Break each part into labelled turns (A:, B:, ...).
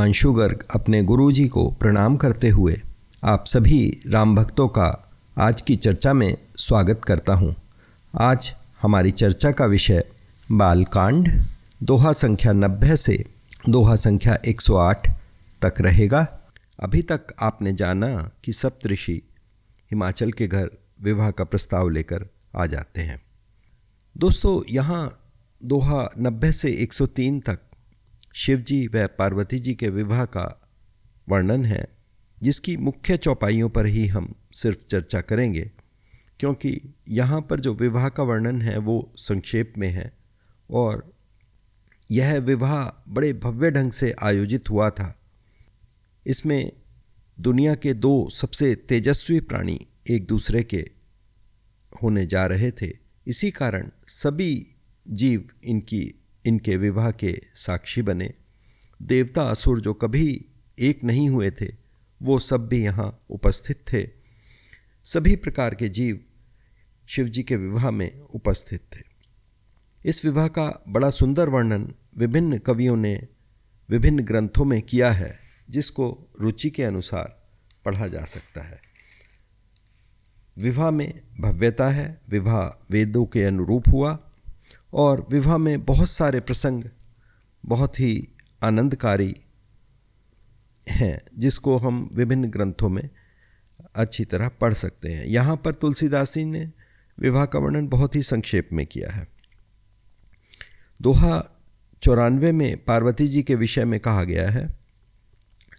A: अंशु गर्ग अपने गुरुजी को प्रणाम करते हुए आप सभी राम भक्तों का आज की चर्चा में स्वागत करता हूँ। आज हमारी चर्चा का विषय बालकांड, दोहा संख्या नब्बे से दोहा संख्या 108 तक रहेगा। अभी तक आपने जाना कि सप्तऋषि हिमाचल के घर विवाह का प्रस्ताव लेकर आ जाते हैं। दोस्तों, यहाँ दोहा नब्बे से 103 तक शिवजी व पार्वती जी के विवाह का वर्णन है, जिसकी मुख्य चौपाइयों पर ही हम सिर्फ़ चर्चा करेंगे, क्योंकि यहाँ पर जो विवाह का वर्णन है वो संक्षेप में है और यह विवाह बड़े भव्य ढंग से आयोजित हुआ था। इसमें दुनिया के दो सबसे तेजस्वी प्राणी एक दूसरे के होने जा रहे थे। इसी कारण सभी जीव इनकी इनके विवाह के साक्षी बने। देवता असुर जो कभी एक नहीं हुए थे, वो सब भी यहाँ उपस्थित थे। सभी प्रकार के जीव शिवजी के विवाह में उपस्थित थे। इस विवाह का बड़ा सुंदर वर्णन विभिन्न कवियों ने विभिन्न ग्रंथों में किया है, जिसको रुचि के अनुसार पढ़ा जा सकता है। विवाह में भव्यता है, विवाह वेदों के अनुरूप हुआ और विवाह में बहुत सारे प्रसंग बहुत ही आनंदकारी हैं, जिसको हम विभिन्न ग्रंथों में अच्छी तरह पढ़ सकते हैं। यहाँ पर तुलसीदासी ने विवाह का वर्णन बहुत ही संक्षेप में किया है। दोहा चौरानवे में पार्वती जी के विषय में कहा गया है,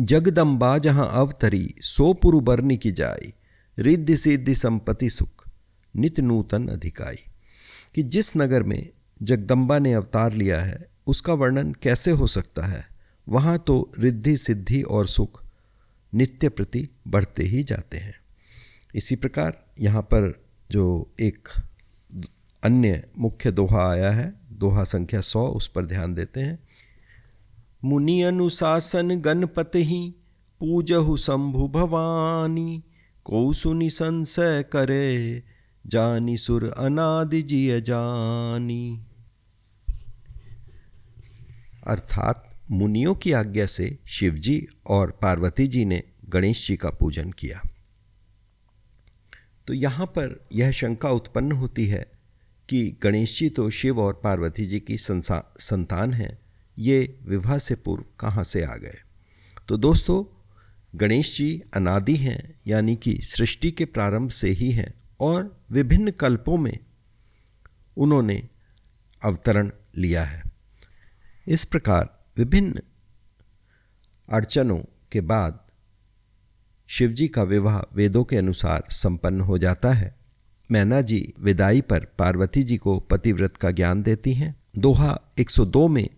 A: जगदम्बा जहाँ अवतरी, सो पुरु बरनी की जाई, रिद्धि सिद्धि संपत्ति सुख, नित नूतन अधिकाई। कि जिस नगर में जगदम्बा ने अवतार लिया है, उसका वर्णन कैसे हो सकता है? वहाँ तो रिद्धि, सिद्धि और सुख नित्य प्रति बढ़ते ही जाते हैं। इसी प्रकार यहाँ पर जो एक अन्य मुख्य दोहा आया है, दोहा संख्या सौ, उस पर ध्यान देते हैं। मुनि अनुशासन गणपति ही, पूजहु शंभु भवानी को सुनि संशय करे जानी सुर अनादि जिय जानी। अर्थात मुनियों की आज्ञा से शिवजी और पार्वती जी ने गणेश जी का पूजन किया। तो यहाँ पर यह शंका उत्पन्न होती है कि गणेश जी तो शिव और पार्वती जी की संतान हैं, ये विवाह से पूर्व कहाँ से आ गए? तो दोस्तों, गणेश जी अनादि हैं, यानी कि सृष्टि के प्रारंभ से ही हैं और विभिन्न कल्पों में उन्होंने अवतरण लिया है। इस प्रकार विभिन्न अड़चनों के बाद शिवजी का विवाह वेदों के अनुसार संपन्न हो जाता है। मैना जी विदाई पर पार्वती जी को पतिव्रत का ज्ञान देती हैं। दोहा 102 में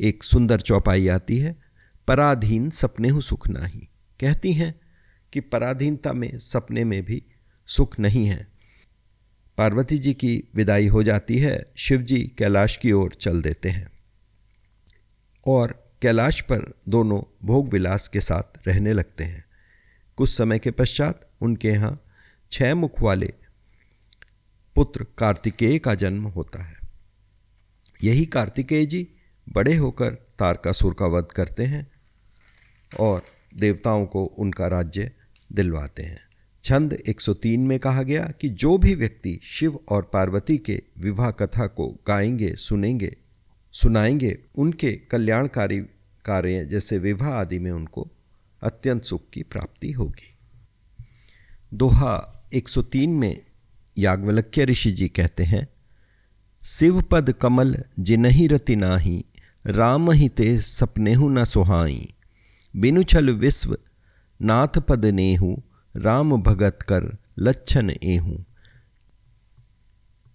A: एक सुंदर चौपाई आती है, पराधीन सपने हु सुख नाही। कहती हैं कि पराधीनता में सपने में भी सुख नहीं है। पार्वती जी की विदाई हो जाती है शिव जी कैलाश की ओर चल देते हैं। और कैलाश पर दोनों भोग विलास के साथ रहने लगते हैं। कुछ समय के पश्चात उनके यहाँ छह मुख वाले पुत्र कार्तिकेय का जन्म होता है। यही कार्तिकेय जी बड़े होकर तारकासुर का वध करते हैं और देवताओं को उनका राज्य दिलवाते हैं। छंद 103 में कहा गया कि जो भी व्यक्ति शिव और पार्वती के विवाह कथा को गाएँगे, सुनेंगे, सुनाएँगे, उनके कल्याणकारी कार्य जैसे विवाह आदि में उनको अत्यंत सुख की प्राप्ति होगी। दोहा 103 में याज्ञवल्क्य ऋषि जी कहते हैं शिव पद कमल जिनहि रति नाही, राम ही ते सपनेहु न सुहाई, बिनु छल विश्व नाथ पद नेहू राम भगत कर लच्छन एहूं।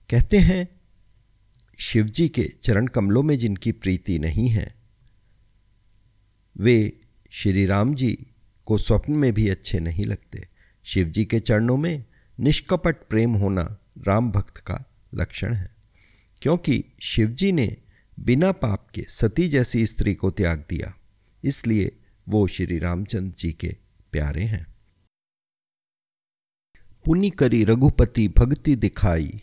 A: कहते हैं, शिवजी के चरण कमलों में जिनकी प्रीति नहीं है, वे श्री राम जी को स्वप्न में भी अच्छे नहीं लगते। शिवजी के चरणों में निष्कपट प्रेम होना राम भक्त का लक्षण है, क्योंकि शिवजी ने बिना पाप के सती जैसी स्त्री को त्याग दिया, इसलिए वो श्री रामचंद्र जी के प्यारे हैं। पुनि करी रघुपति भक्ति दिखाई।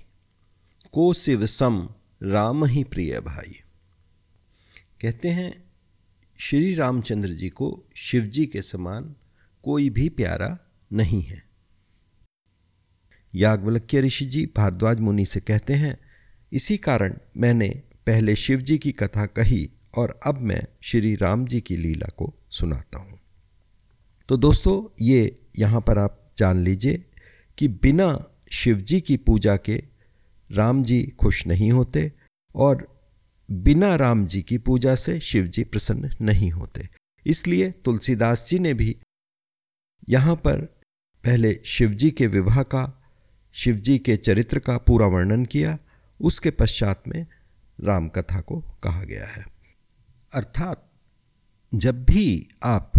A: को शिव सम, राम ही प्रिय भाई। कहते हैं, श्री रामचंद्र जी को शिव जी के समान कोई भी प्यारा नहीं है। याज्ञवल्क्य ऋषि जी भारद्वाज मुनि से कहते हैं, इसी कारण मैंने पहले शिव जी की कथा कही और अब मैं श्री राम जी की लीला को सुनाता हूँ। तो दोस्तों, ये यहाँ पर आप जान लीजिए कि बिना शिव जी की पूजा के राम जी खुश नहीं होते और बिना राम जी की पूजा से शिव जी प्रसन्न नहीं होते। इसलिए तुलसीदास जी ने भी यहाँ पर पहले शिव जी के विवाह का शिव जी के चरित्र का पूरा वर्णन किया, उसके पश्चात में राम कथा को कहा गया है। अर्थात जब भी आप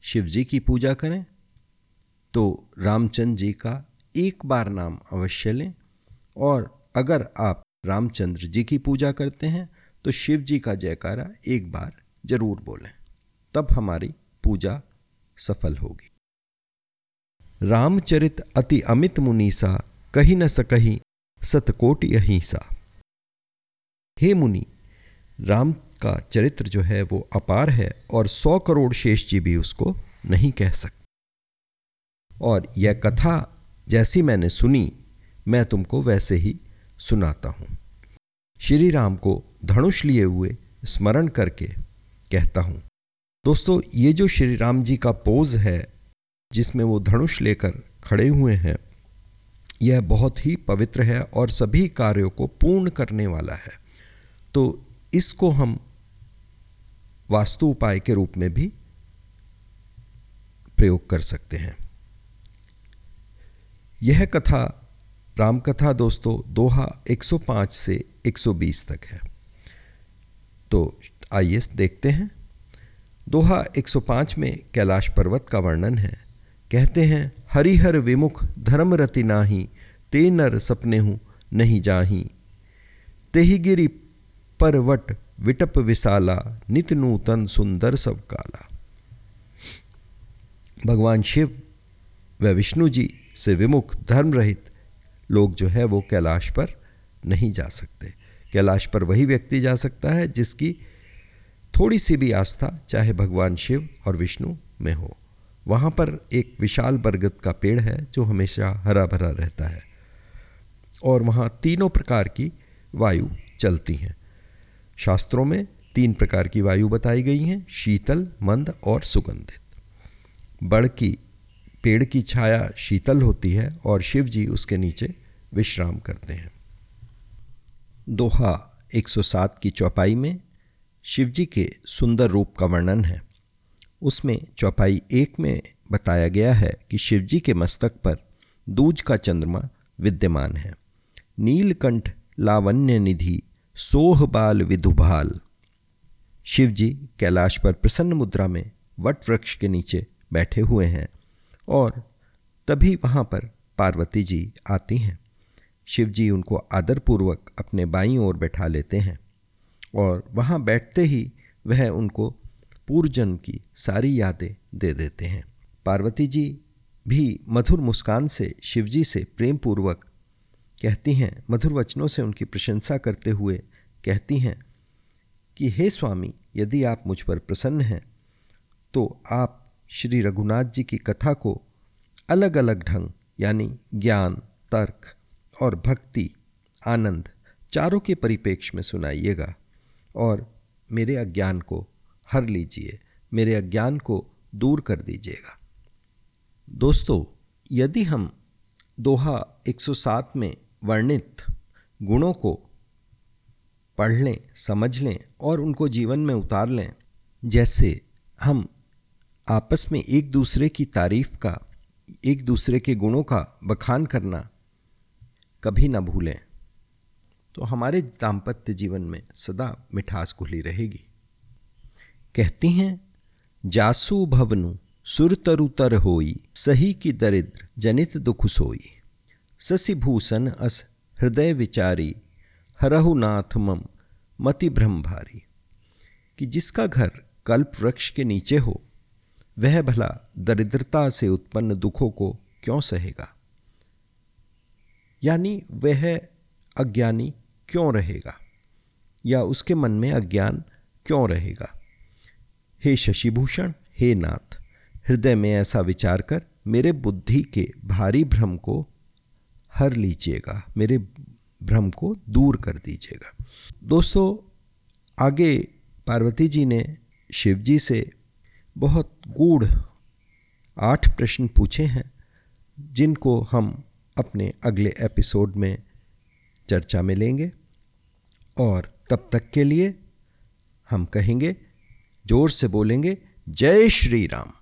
A: शिव जी की पूजा करें तो रामचंद्र जी का एक बार नाम अवश्य लें। और अगर आप रामचंद्र जी की पूजा करते हैं तो शिव जी का जयकारा एक बार ज़रूर बोलें। तब हमारी पूजा सफल होगी। रामचरित अति अमित मुनीसा कही न सकही सतकोटि अहिंसा। हे मुनि, राम का चरित्र जो है वो अपार है, और सौ करोड़ शेष जी भी उसको नहीं कह सकते। और यह कथा जैसी मैंने सुनी, मैं तुमको वैसे ही सुनाता हूँ। श्री राम को धनुष लिए हुए स्मरण करके कहता हूँ, दोस्तों, ये जो श्री राम जी का पोज है, जिसमें वो धनुष लेकर खड़े हुए हैं, यह बहुत ही पवित्र है और सभी कार्यों को पूर्ण करने वाला है। तो इसको हम वास्तु उपाय के रूप में भी प्रयोग कर सकते हैं। यह कथा राम कथा दोस्तों दोहा 105 से 120 तक है। तो आइए देखते हैं। दोहा 105 में कैलाश पर्वत का वर्णन है। कहते हैं, हरिहर विमुख धर्मरति नाही, ते नर सपने हूँ नहीं जाही। तेहि गिरी परवट विटप विशाला, नित नूतन सुंदर सब काला। भगवान शिव व विष्णु जी से विमुख धर्म रहित लोग जो है वो कैलाश पर नहीं जा सकते। कैलाश पर वही व्यक्ति जा सकता है जिसकी थोड़ी सी भी आस्था, चाहे भगवान शिव और विष्णु में हो। वहाँ पर एक विशाल बरगद का पेड़ है जो हमेशा हरा भरा रहता है और वहाँ तीनों प्रकार की वायु चलती हैं। शास्त्रों में तीन प्रकार की वायु बताई गई हैं, शीतल, मंद और सुगंधित। बड़ की पेड़ की छाया शीतल होती है और शिव जी उसके नीचे विश्राम करते हैं। दोहा 107 की चौपाई में शिव जी के सुंदर रूप का वर्णन है। उसमें चौपाई एक में बताया गया है कि शिव जी के मस्तक पर दूज का चंद्रमा विद्यमान है। नीलकंठ लावण्य निधि सोह बाल विधुभाल शिव जी कैलाश पर प्रसन्न मुद्रा में वट वृक्ष के नीचे बैठे हुए हैं। और तभी वहाँ पर पार्वती जी आती हैं। शिव जी उनको आदरपूर्वक अपने बाईं ओर बैठा लेते हैं और वहाँ बैठते ही वह उनको पूर्वजन्म की सारी यादें दे देते हैं। पार्वती जी भी मधुर मुस्कान से शिवजी से प्रेम पूर्वक कहती हैं, मधुर वचनों से उनकी प्रशंसा करते हुए कहती हैं कि, हे स्वामी, यदि आप मुझ पर प्रसन्न हैं तो आप श्री रघुनाथ जी की कथा को अलग अलग ढंग, यानी ज्ञान, तर्क और भक्ति, आनंद चारों के परिपेक्ष में सुनाइएगा। और मेरे अज्ञान को हर लीजिए, मेरे अज्ञान को दूर कर दीजिएगा। दोस्तों, यदि हम दोहा 107 में वर्णित गुणों को पढ़ लें, समझ लें और उनको जीवन में उतार लें, जैसे हम आपस में एक दूसरे की तारीफ़ का, एक दूसरे के गुणों का बखान करना कभी ना भूलें। तो हमारे दाम्पत्य जीवन में सदा मिठास घुली रहेगी। कहती हैं, जासु भवनु सुर तरु तर होई, सही की दरिद्र, जनित दुख सोई। ससी भूषण अस हृदय विचारी हरहुनाथ मम, मति ब्रह्म भारी कि जिसका घर कल्प वृक्ष के नीचे हो वह भला दरिद्रता से उत्पन्न दुखों को क्यों सहेगा? यानी वह अज्ञानी क्यों रहेगा? या उसके मन में अज्ञान क्यों रहेगा? हे शशिभूषण, हे नाथ, हृदय में ऐसा विचार कर मेरे बुद्धि के भारी भ्रम को हर लीजिएगा, मेरे भ्रम को दूर कर दीजिएगा। दोस्तों, आगे पार्वती जी ने शिव जी से बहुत गूढ़ आठ प्रश्न पूछे हैं, जिनको हम अपने अगले एपिसोड में चर्चा में लेंगे। और तब तक के लिए हम कहेंगे, ज़ोर से बोलेंगे, जय श्री राम।